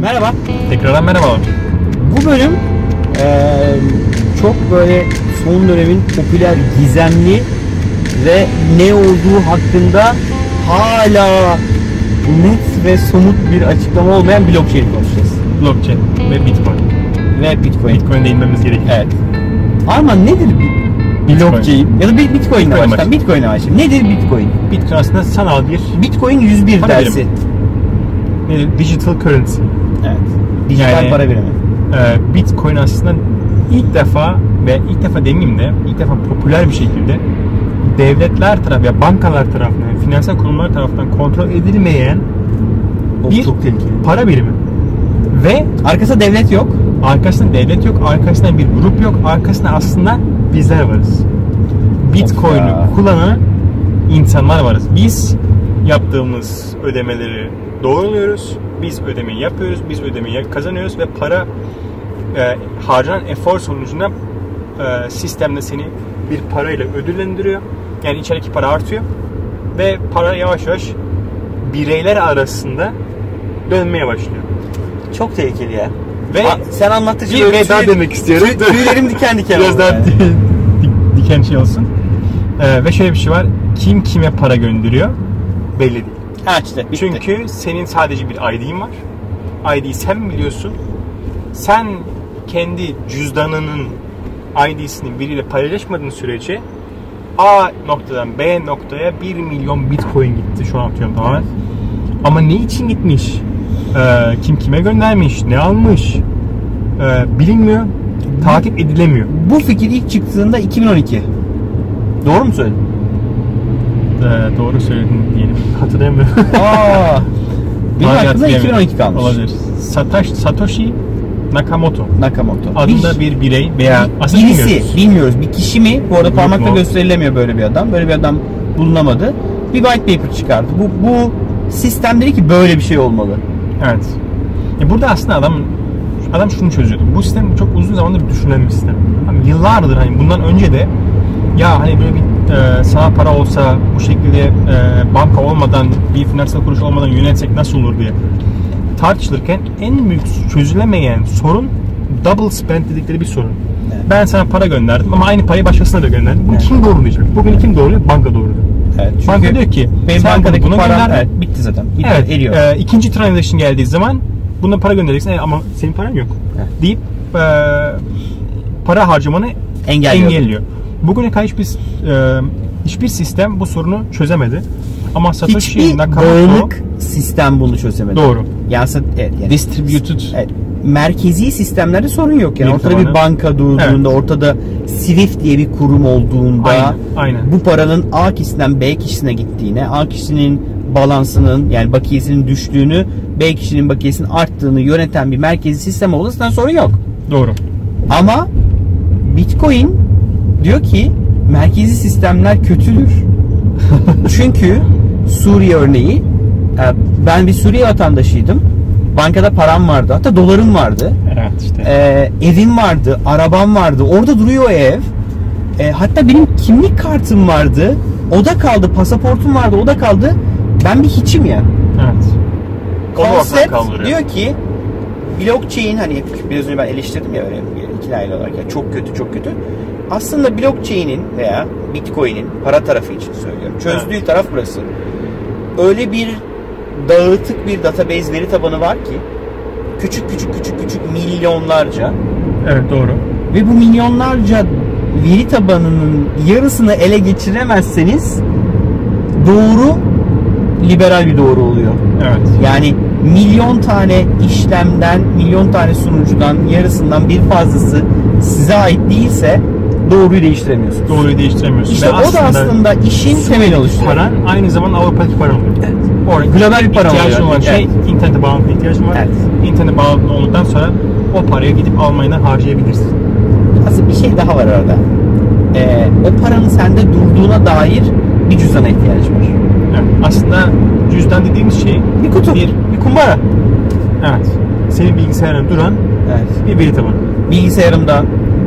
Merhaba. Tekrardan merhabalar. Bu bölüm eee, çok böyle son dönemin popüler, gizemli ve ne olduğu hakkında hala net ve somut bir açıklama olmayan blockchain konuşacağız. Blockchain ve Bitcoin. Ve Bitcoin. Bitcoin değinmemiz gerekiyor. Evet. Ama nedir Bitcoin. blockchain? Ya da Bitcoin'le Bitcoin başlayalım. Bitcoin'le başlayalım. Nedir Bitcoin? Bitcoin aslında sanal bir Bitcoin 101 Para dersi. birimi. nedir? digital currency. Evet. Dijital Yani- para birimi. Ee, Bitcoin aslında ilk defa ve ilk defa demeyeyim de ilk defa popüler bir şekilde devletler tarafı ya bankalar tarafından, yani finansal kurumlar tarafından kontrol edilmeyen O bir çok tehlikeli. para birimi. Ve Arkasında devlet yok. arkasında devlet yok, arkasında bir grup yok, arkasında aslında bizler varız. Bitcoin'i kullanan insanlar varız. Biz yaptığımız ödemeleri doğruluyoruz. Biz ödemeyi yapıyoruz, biz ödemeyi kazanıyoruz ve para e, harcanan efor sonucunda e, sistemde seni bir parayla ödüllendiriyor. Yani içerideki para artıyor ve para yavaş yavaş bireyler arasında dönmeye başlıyor. Çok tehlikeli ya. Ve A- sen anlattıkça bir böyle ve daha demek istiyorum. tüy- tüylerim diken diken Biraz oldu daha yani. di- diken şey olsun. Ee, ve şöyle bir şey var. Kim kime para gönderiyor belli değil. Ha işte bitti. Çünkü senin sadece bir ID'in var. ID'yi sen biliyorsun. Sen kendi cüzdanının ID'sini biriyle paylaşmadığın sürece A noktadan B noktaya 1 milyon bitcoin gitti şu an atıyorum tamamen. Ama ne için gitmiş? Ee, kim kime göndermiş? Ne almış? Ee, bilinmiyor. Takip edilemiyor. bu fikir ilk çıktığında 2012. Doğru mu söyledim? Ee, doğru söyledin diyelim. Hatırlamıyorum. Aa. Benim Hala aklımda hatırlayamıyorum. 2012 kalmış. Olabilir. Satoshi, Satoshi Nakamoto Nakamoto. adında bir birey veya aslında birisi bilmiyoruz. bilmiyoruz. Bir kişi mi? Bu arada parmakla gösterilemiyor böyle bir adam. Böyle bir adam bulunamadı. Bir white paper çıkardı. Bu bu sistem dedi ki böyle bir şey olmalı. Evet. Ya burada aslında adam adam şunu çözüyordu. Bu sistem çok uzun zamandır düşünülen bir sistem. Hani yıllardır hani bundan önce de ya hani böyle bir e, sanal para olsa bu şekilde e, banka olmadan bir finansal kuruş olmadan yönetsek nasıl olur diye tartışılırken en büyük çözülemeyen sorun double spend dedikleri bir sorun. Evet. Ben sana para gönderdim ama aynı parayı başkasına da gönderdim. Bunu Evet. kim doğrulayacak? Bugün kim doğruluyor? Banka doğruluyor. Evet. Çünkü Banka diyor ki benim sen bankadaki bunu param gönderdin. evet, bitti zaten. Bitti, Evet. eriyor. e, ikinci transaction geldiği zaman buna para göndereceksin E, ama senin paran yok. Evet. Deyip e, para harcamanı Engelliyor. engelliyor. Bugüne kadar hiçbir e, hiçbir sistem bu sorunu çözemedi. Ama Satoshi Hiçbir Nakamoto dağınık sistem bunu çözemedi. doğru. Yani, evet, yani Distributed Evet. Merkezi sistemlerde sorun yok. Yani Bir ortada bir tane- banka durduğunda, ortada Swift diye bir kurum olduğunda Aynen, aynen. bu paranın A kişisinden B kişisine gittiğine, A kişinin balansının yani bakiyesinin düştüğünü, B kişinin bakiyesinin arttığını yöneten bir merkezi sistem olursa sorun yok. Doğru. Ama Bitcoin diyor ki merkezi sistemler kötüdür. Çünkü Suriye örneği e, ben bir Suriye vatandaşıydım. Bankada param vardı. Hatta dolarım vardı. Evet işte. E, evim vardı. Arabam vardı. Orada duruyor o ev. E, hatta benim kimlik kartım vardı. O da kaldı. Pasaportum vardı. O da kaldı. Ben bir hiçim ya. evet. Konsept diyor ki blockchain hani biraz önce ben eleştirdim ya öyle ikili aile olarak ya çok kötü çok kötü. Aslında blockchain'in veya bitcoin'in para tarafı için söylüyorum. Çözdüğü Evet. taraf burası. Öyle bir dağıtık bir database veri tabanı var ki küçük küçük küçük küçük milyonlarca Evet doğru. ve bu milyonlarca veri tabanının yarısını ele geçiremezseniz doğru liberal bir doğru oluyor. Evet. Yani milyon tane işlemden, milyon tane sunucudan yarısından bir fazlası size ait değilse doğruyu değiştiremiyorsunuz. Doğruyu değiştiremiyorsun. İşte Ve o da aslında işin temeli oluşturuyor. paran aynı zamanda Avrupa'daki para oluyor. Evet. Orada Global bir para oluyor. olan şey Evet. internete bağlantı ihtiyacın var. Evet. İnternete bağlı olduktan sonra o paraya gidip Almanya'dan harcayabilirsin. Aslında bir şey daha var arada. Ee, o paranın sende durduğuna dair bir cüzdana ihtiyaç var. Evet. Aslında cüzdan dediğimiz şey Bir kutu. Bir, bir kumbara. evet. Senin bilgisayarına duran Evet. bir veri tabanı. Bilgisayarımda,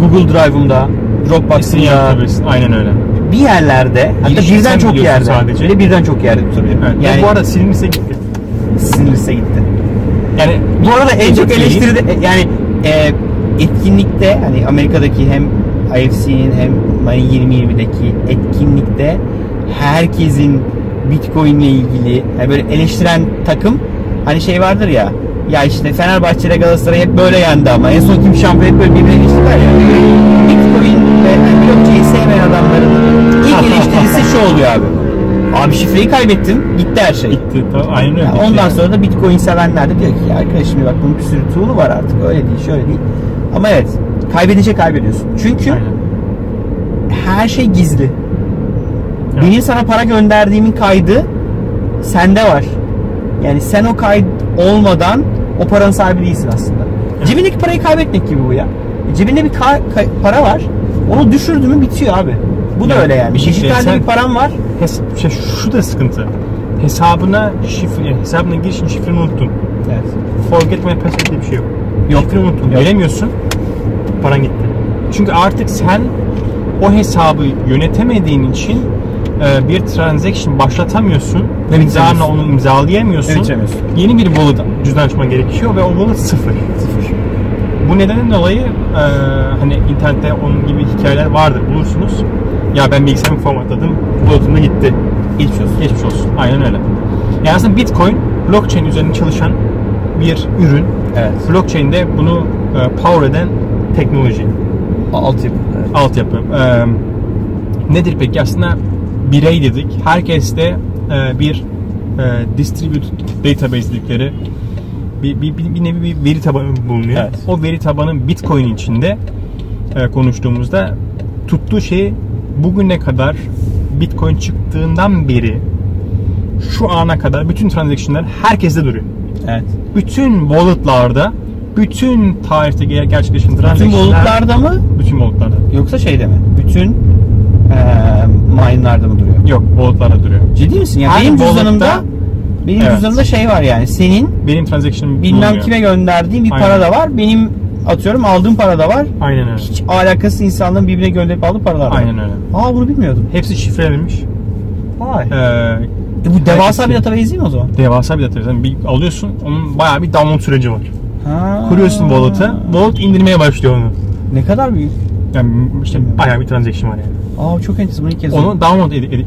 Google Drive'ımda, Dropbox'ımda, yapabilirsin. Aynen öyle. bir yerlerde hatta Girişini birden çok yerde sadece. bir de birden çok yerde tutabilir. Evet. Yani bu arada silinirse gitti. sinirse gitti. Yani Bu arada en çok eleştiride yani e, etkinlikte hani Amerika'daki hem IFC'nin hem Mani 2020'deki etkinlikte herkesin Bitcoin ile ilgili yani böyle eleştiren takım hani şey vardır ya ya işte Fenerbahçe ile Galatasaray hep böyle yendi ama en son kim şampiyon hep böyle birbirini eleştirdiler ya. Bitcoin ve yani blockchain sevmeyen adamların ilk eleştirisi şu oluyor abi. Abi şifreyi kaybettin gitti her şey. gitti. Ta- Aynen öyle. Ondan sonra da Bitcoin sevenler de diyor ki ya arkadaşım bak bunun bir sürü tool'u var artık öyle değil şöyle değil. Ama evet kaybedince kaybediyorsun. Çünkü Aynen. her şey gizli. Evet. Benim sana para gönderdiğimin kaydı sende var. Yani sen o kayıt olmadan o paranın sahibi değilsin aslında. Cebindeki parayı kaybetmek gibi bu ya. Cebinde bir ka- para var. Onu düşürdü mü bitiyor abi. Bu da Ya, öyle yani. bir şey Dijitalde sen- bir param var. Hes- şey, şu da sıkıntı. Hesabına şifre, hesabına girişin şifreni unuttun. Evet. Forget my password diye bir şey yok. Yok. Şifreni unuttun. Yok. Giremiyorsun. Paran gitti. Çünkü artık sen o hesabı yönetemediğin için e, bir transaction başlatamıyorsun. Ve İmzanla bitiremiyorsun. onu imzalayamıyorsun. Ve bitiremiyorsun. Yeni bir wallet cüzdan açman gerekiyor ve o wallet sıfır. Sıfır. Bu nedenden dolayı e, hani internette onun gibi hikayeler vardır bulursunuz. Ya ben bilgisayarımı formatladım, wallet'ım da gitti. Geçmiş olsun. Geçmiş olsun. Aynen öyle. Yani aslında Bitcoin blockchain üzerinde çalışan bir ürün. Evet. Blockchain'de bunu e, power eden teknoloji, Altyapı. Evet. altyapı. E, nedir peki? Aslında birey dedik. Herkes de e, bir e, distributed database dedikleri bir, bir, bir, bir nevi bir veri tabanı bulunuyor. Evet. O veri tabanı Bitcoin içinde e, konuştuğumuzda tuttuğu şey bugüne kadar Bitcoin çıktığından beri şu ana kadar bütün transaction'lar herkeste duruyor. Evet. Bütün wallet'larda bütün tarihte ger- gerçekleşen Bütün transaction'lar bulutlarda mı bütün wallet'larda. yoksa şeyde mi? Bütün mine'larda mı duruyor? Yok, wallet'larda duruyor. Ciddi misin? Yani benim cüzdanımda benim Evet. cüzdanımda şey var yani senin Benim transaction'ım bilmem bulunuyor. kime gönderdiğin bir Aynen. para da var. Benim atıyorum aldığım para da var. Aynen öyle. Hiç alakasız insanların birbirine gönderip aldığı paralar var. Aynen öyle. Aa bunu bilmiyordum. Hepsi şifrelenmiş. Vay. Ee, E bu devasa bir database değil mi o zaman? devasa bir database. Bir alıyorsun, onun bayağı bir download süreci var. Ha. Kuruyorsun wallet'ı, wallet indirmeye başlıyor onu. Ne kadar büyük. Yani işte bayağı bir transaction var yani. Aa çok enteresan. Bunu ilk kez Onu download ed- ed-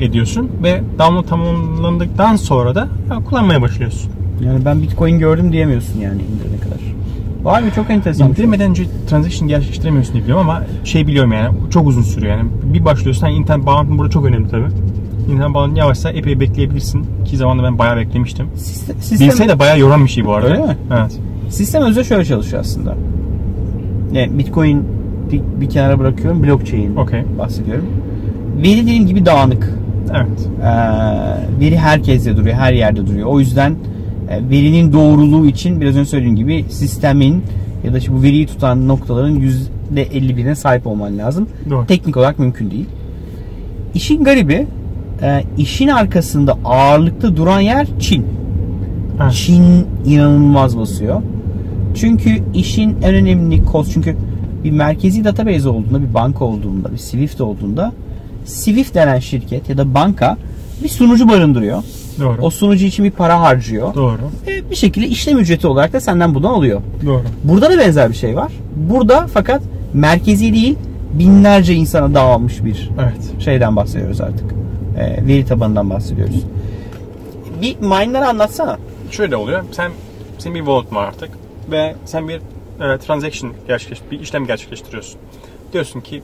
e, ediyorsun ve download tamamlandıktan sonra da ya, kullanmaya başlıyorsun. Yani ben bitcoin gördüm diyemiyorsun yani indirene kadar. Vay be çok enteresan. İndirmeden önce transaction gerçekleştiremiyorsun diye biliyorum ama şey biliyorum yani çok uzun sürüyor yani. Bir başlıyorsun hani internet bağlantın burada çok önemli tabii. İnternet bağlantın yavaşsa epey bekleyebilirsin ki zamanında ben bayağı beklemiştim. Sistem, sistem, Bilse de bayağı yoran bir şey bu arada. Öyle mi? Evet. sistem özde şöyle çalışıyor aslında. Yani bitcoin bir, kenara bırakıyorum. Blockchain Okey. bahsediyorum. Veri dediğim gibi dağınık. Evet. Ee, veri herkeste duruyor, her yerde duruyor. O yüzden e, verinin doğruluğu için biraz önce söylediğim gibi sistemin ya da işte bu veriyi tutan noktaların %51'ine sahip olman lazım. Doğru. Teknik olarak mümkün değil. İşin garibi e, işin arkasında ağırlıkta duran yer Çin. Evet. Çin inanılmaz basıyor. Çünkü işin en önemli koz çünkü bir merkezi database olduğunda, bir banka olduğunda, bir Swift olduğunda Swift denen şirket ya da banka bir sunucu barındırıyor. Doğru. O sunucu için bir para harcıyor. Doğru. Ve bir şekilde işlem ücreti olarak da senden bunu alıyor. Doğru. Burada da benzer bir şey var. Burada fakat merkezi değil binlerce insana dağılmış bir Evet. şeyden bahsediyoruz artık. Ee, veri tabanından bahsediyoruz. Bir mine'ları anlatsana. Şöyle oluyor. Sen senin bir wallet var artık ve sen bir e, transaction gerçekleş bir işlem gerçekleştiriyorsun. Diyorsun ki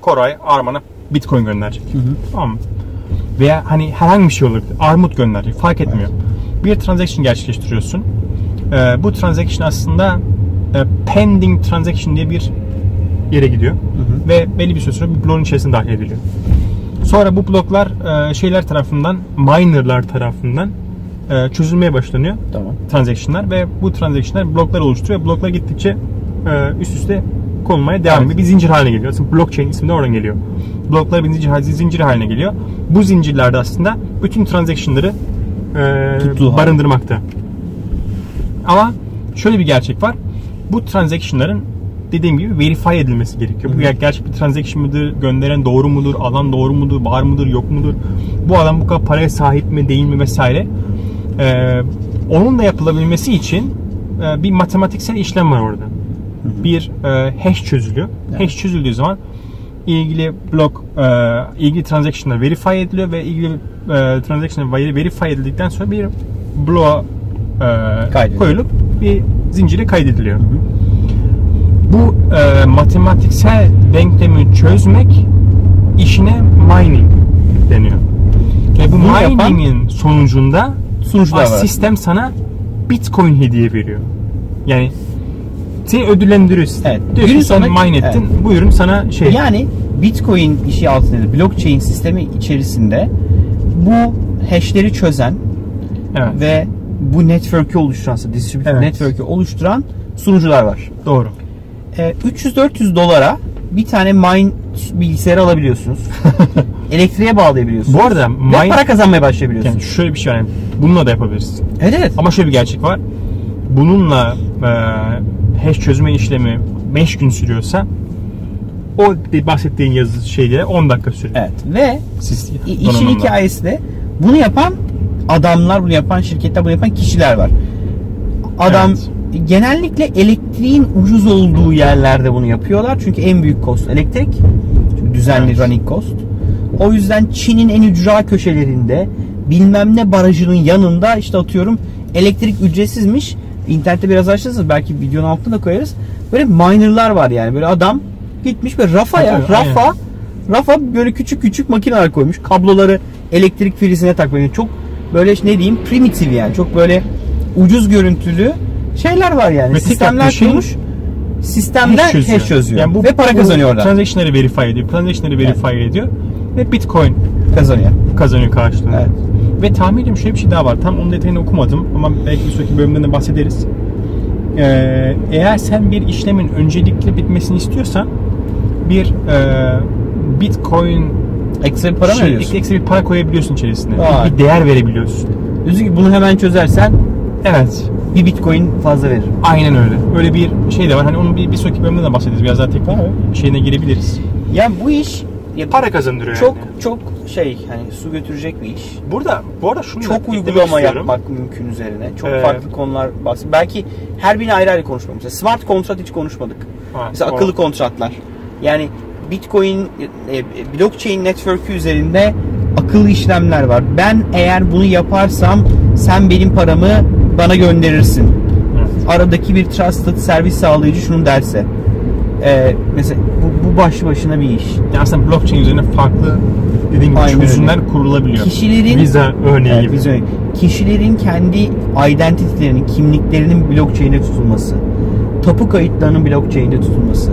Koray Arman'a Bitcoin gönderecek. Tamam mı? Veya hani herhangi bir şey olabilir. Armut gönderecek. Fark etmiyor. Bir transaction gerçekleştiriyorsun. E, bu transaction aslında e, pending transaction diye bir yere gidiyor. Ve belli bir süre sonra bir bloğun içerisine dahil ediliyor. Sonra bu bloklar e, şeyler tarafından, minerlar tarafından e, çözülmeye başlanıyor Tamam. transaction'lar ve bu transaction'lar bloklar oluşturuyor. Bloklar gittikçe e, üst üste konulmaya devam Evet. ediyor. Bir zincir haline geliyor. Aslında blockchain ismi de oradan geliyor. Bloklar bir zincir, zincir haline geliyor. Bu zincirlerde aslında bütün transaction'ları e, Tuttuğu barındırmakta. Ama şöyle bir gerçek var. Bu transaction'ların dediğim gibi verify edilmesi gerekiyor. Bu ger- gerçek bir transaction mıdır? Gönderen doğru mudur? Alan doğru mudur? Var mıdır? Yok mudur? Bu adam bu kadar paraya sahip mi? Değil mi? Vesaire. Ee, onun da yapılabilmesi için e, bir matematiksel işlem var orada. Bir e, hash çözülüyor. Hash çözüldüğü zaman ilgili blok, e, ilgili transaction'lar verify ediliyor ve ilgili e, transaction'lar verify edildikten sonra bir bloğa e, koyulup bir zincire kaydediliyor. Bu e, matematiksel denklemi çözmek işine mining deniyor. Ve bu Bunu yapan- mining'in sonucunda Sunucular var. sistem sana Bitcoin hediye veriyor. Yani seni ödüllendiriyorsun. Evet. Diyor ki sonu- mine ettin. Bu ürün sana şey. Yani Bitcoin işi altında blockchain sistemi içerisinde bu hashleri çözen evet. ve bu network'ü oluşturan, distributed Evet. network'ü oluşturan sunucular var. Doğru. Ee, 300-400 dolara bir tane mine bilgisayarı alabiliyorsunuz. Elektriğe bağlayabiliyorsunuz. Bu arada Ve mine- para kazanmaya başlayabiliyorsunuz. Yani şöyle bir şey. Yani bununla da yapabilirsin. Evet evet. Ama şöyle bir gerçek var. Bununla e, hash çözme işlemi 5 gün sürüyorsa o bahsettiğin yazı şeylere 10 dakika sürüyor. Evet. Ve Siz, İşin hikayesi de bunu yapan adamlar, bunu yapan şirketler, bunu yapan kişiler var. Adam genellikle elektriğin ucuz olduğu yerlerde bunu yapıyorlar. Çünkü en büyük cost elektrik. Çünkü düzenli Evet. running cost. O yüzden Çin'in en ücra köşelerinde bilmem ne barajının yanında işte atıyorum elektrik ücretsizmiş. İnternette biraz açtınız belki videonun altına da koyarız. Böyle minerlar var yani. Böyle adam gitmiş ve rafa ya Evet, rafa rafa böyle küçük küçük makineler koymuş. Kabloları elektrik prizine takmayı. Çok böyle ne diyeyim primitif yani. Çok böyle ucuz görüntülü şeyler var yani. Ve Sistemler şey kurmuş. Sistemden hash çözüyor. Yani bu, ve para bu kazanıyor oradan. Transaction'ları verify ediyor. Transaction'ları verify ediyor. Ve Bitcoin Kazanıyor. kazanıyor karşılığında. Evet. Ve tahmin ediyorum şöyle bir şey daha var. Tam onun detayını okumadım ama belki bir sonraki bölümden de bahsederiz. Ee, eğer sen bir işlemin öncelikle bitmesini istiyorsan bir e, Bitcoin Ekstra bir para mı şey, veriyorsun? ekstra bir para koyabiliyorsun içerisine. Vay. Bir, değer verebiliyorsun. Ki bunu hemen çözersen Evet. Bir bitcoin fazla verir. Aynen öyle. Öyle bir şey de var. Hani onun bir, bir sonraki bölümde de bahsederiz. Biraz daha teknik şeyine girebiliriz. Ya bu iş ya Para kazandırıyor çok yani. çok şey hani su götürecek bir iş. Burada bu arada şunu Çok uygulama istiyorum. yapmak mümkün üzerine. Çok Ee, farklı konular bahsediyor. Belki her birini ayrı ayrı konuşmamız. Mesela smart kontrat hiç konuşmadık. Ha, Mesela o- akıllı kontratlar. Yani Bitcoin e, blockchain network'ü üzerinde akıllı işlemler var. Ben eğer bunu yaparsam sen benim paramı bana gönderirsin. Evet. Aradaki bir trusted servis sağlayıcı şunu derse. Ee, mesela bu, bu başlı başına bir iş. Yani aslında blockchain üzerine farklı dediğim gibi çözümler kurulabiliyor. Kişilerin Visa örneği Evet, gibi. öyle. Kişilerin kendi identity'lerinin, kimliklerinin blockchain'de tutulması. Tapu kayıtlarının blockchain'de tutulması.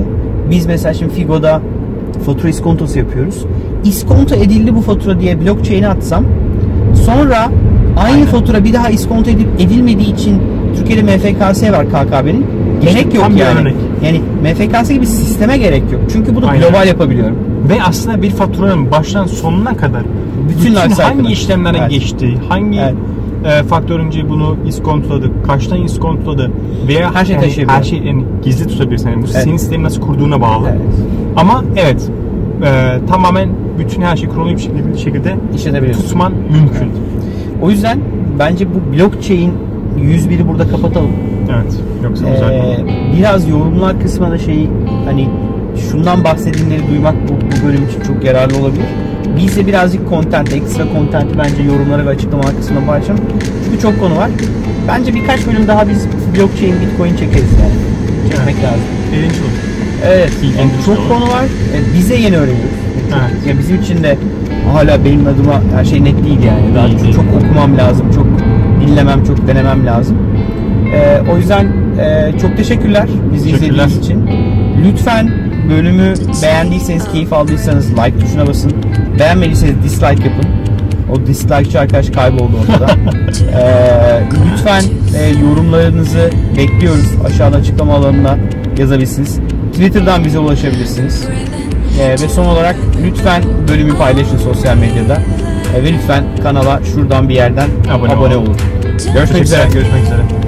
Biz mesela şimdi Figo'da fatura iskontosu yapıyoruz. İskonto edildi bu fatura diye blockchain'e atsam sonra aynı Aynen. fatura bir daha iskonto edip edilmediği için Türkiye'de MFKS var KKB'nin. Gerek yok tam yani. örnek. Yani MFKS gibi sisteme gerek yok. Çünkü bunu Aynen. global yapabiliyorum. Ve aslında bir faturanın baştan sonuna kadar Bütün bütün, hangi işlemlere Evet. geçti, hangi Evet. e, faktör önce bunu iskontoladı, kaçtan iskontoladı veya Her şeyi yani taşıyabiliyor. her şey yani gizli tutabilirsin. Yani bu Evet. senin sistemi nasıl kurduğuna bağlı. Evet. Ama evet e, tamamen bütün her şey kronolojik bir şekilde, bir şekilde tutman mümkün. O yüzden bence bu blockchain 101'i burada kapatalım. Evet. Yoksa. Ee, biraz yorumlar kısmına şeyi hani şundan bahsedilleri duymak bu, bu bölüm için çok yararlı olabilir. Biz de birazcık content, ekstra content'i bence yorumlara ve açıklamalar kısmına paylaşalım. Çünkü çok konu var. Bence birkaç bölüm daha biz blockchain, bitcoin çekeriz yani. Çekmek lazım. Eğlenceli olur. Evet. İlginç yani bir çok şey konu var. Yani bize yeni öğreniyoruz. Evet. Ya bizim için de hala benim adıma her şey net değil yani. Daha çok, çok okumam lazım, çok dinlemem, çok denemem lazım. Ee, o yüzden e, çok teşekkürler bizi Teşekkürler. izlediğiniz için. Lütfen bölümü beğendiyseniz, keyif aldıysanız like tuşuna basın. Beğenmediyseniz dislike yapın. O dislikeçi arkadaş kayboldu ortada. Ee, lütfen e, yorumlarınızı bekliyoruz. Aşağıda açıklama alanına yazabilirsiniz. Twitter'dan bize ulaşabilirsiniz. Ee, ve son olarak lütfen bölümü paylaşın sosyal medyada. Ee, ve lütfen kanala şuradan bir yerden Abone abone, olun. olun. Görüşmek üzere. Görüşmek üzere.